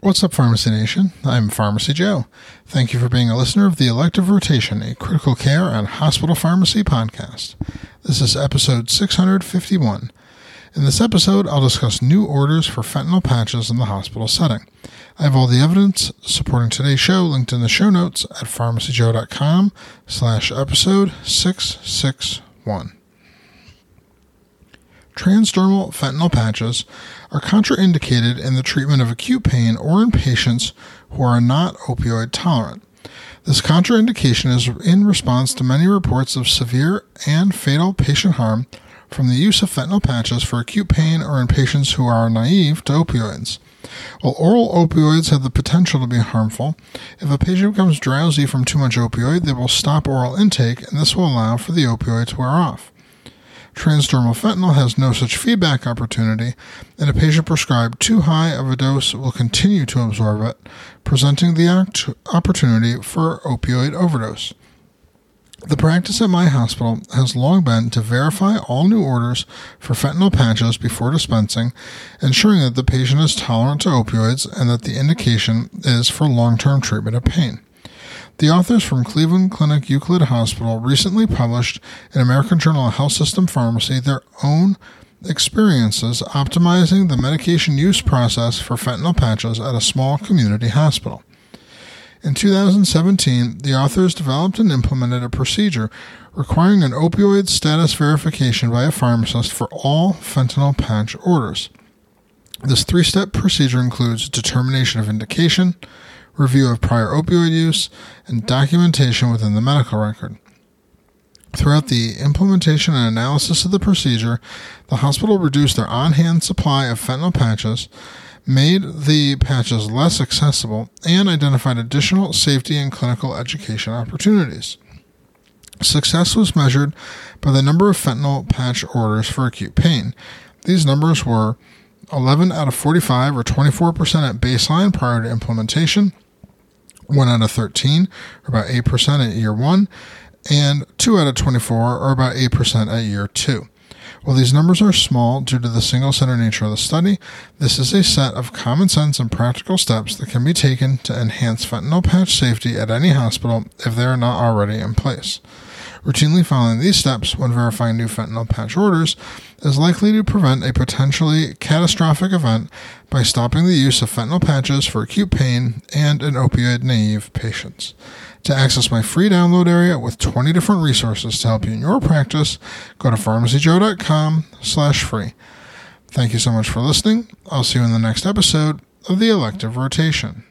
What's up, Pharmacy Nation? I'm Pharmacy Joe. Thank you for being a listener of the Elective Rotation, a critical care and hospital pharmacy podcast. This is episode 651. In this episode, I'll discuss new orders for fentanyl patches in the hospital setting. I have all the evidence supporting today's show linked in the show notes at pharmacyjoe.com slash episode 661. Transdermal fentanyl patches are contraindicated in the treatment of acute pain or in patients who are not opioid tolerant. This contraindication is in response to many reports of severe and fatal patient harm from the use of fentanyl patches for acute pain or in patients who are naive to opioids. While oral opioids have the potential to be harmful, if a patient becomes drowsy from too much opioid, they will stop oral intake and this will allow for the opioid to wear off. Transdermal fentanyl has no such feedback opportunity, and a patient prescribed too high of a dose will continue to absorb it, presenting the opportunity for opioid overdose. The practice at my hospital has long been to verify all new orders for fentanyl patches before dispensing, ensuring that the patient is tolerant to opioids and that the indication is for long term treatment of pain. The authors from Cleveland Clinic Euclid Hospital recently published in American Journal of Health System Pharmacy their own experiences optimizing the medication use process for fentanyl patches at a small community hospital. In 2017, the authors developed and implemented a procedure requiring an opioid status verification by a pharmacist for all fentanyl patch orders. This three step procedure includes determination of indication, review of prior opioid use, and documentation within the medical record. Throughout the implementation and analysis of the procedure, the hospital reduced their on hand supply of fentanyl patches, made the patches less accessible, and identified additional safety and clinical education opportunities. Success was measured by the number of fentanyl patch orders for acute pain. These numbers were 11 out of 45, or 24% at baseline prior to implementation, 1 out of 13, or about 8% at year 1, and 2 out of 24, or about 8% at year 2. While these numbers are small due to the single center nature of the study, this is a set of common sense and practical steps that can be taken to enhance fentanyl patch safety at any hospital if they are not already in place. Routinely following these steps when verifying new fentanyl patch orders is likely to prevent a potentially catastrophic event by stopping the use of fentanyl patches for acute pain and in opioid naive patients. To access my free download area with 20 different resources to help you in your practice, go to pharmacyjoe.com slash free. Thank you so much for listening. I'll see you in the next episode of the Elective Rotation.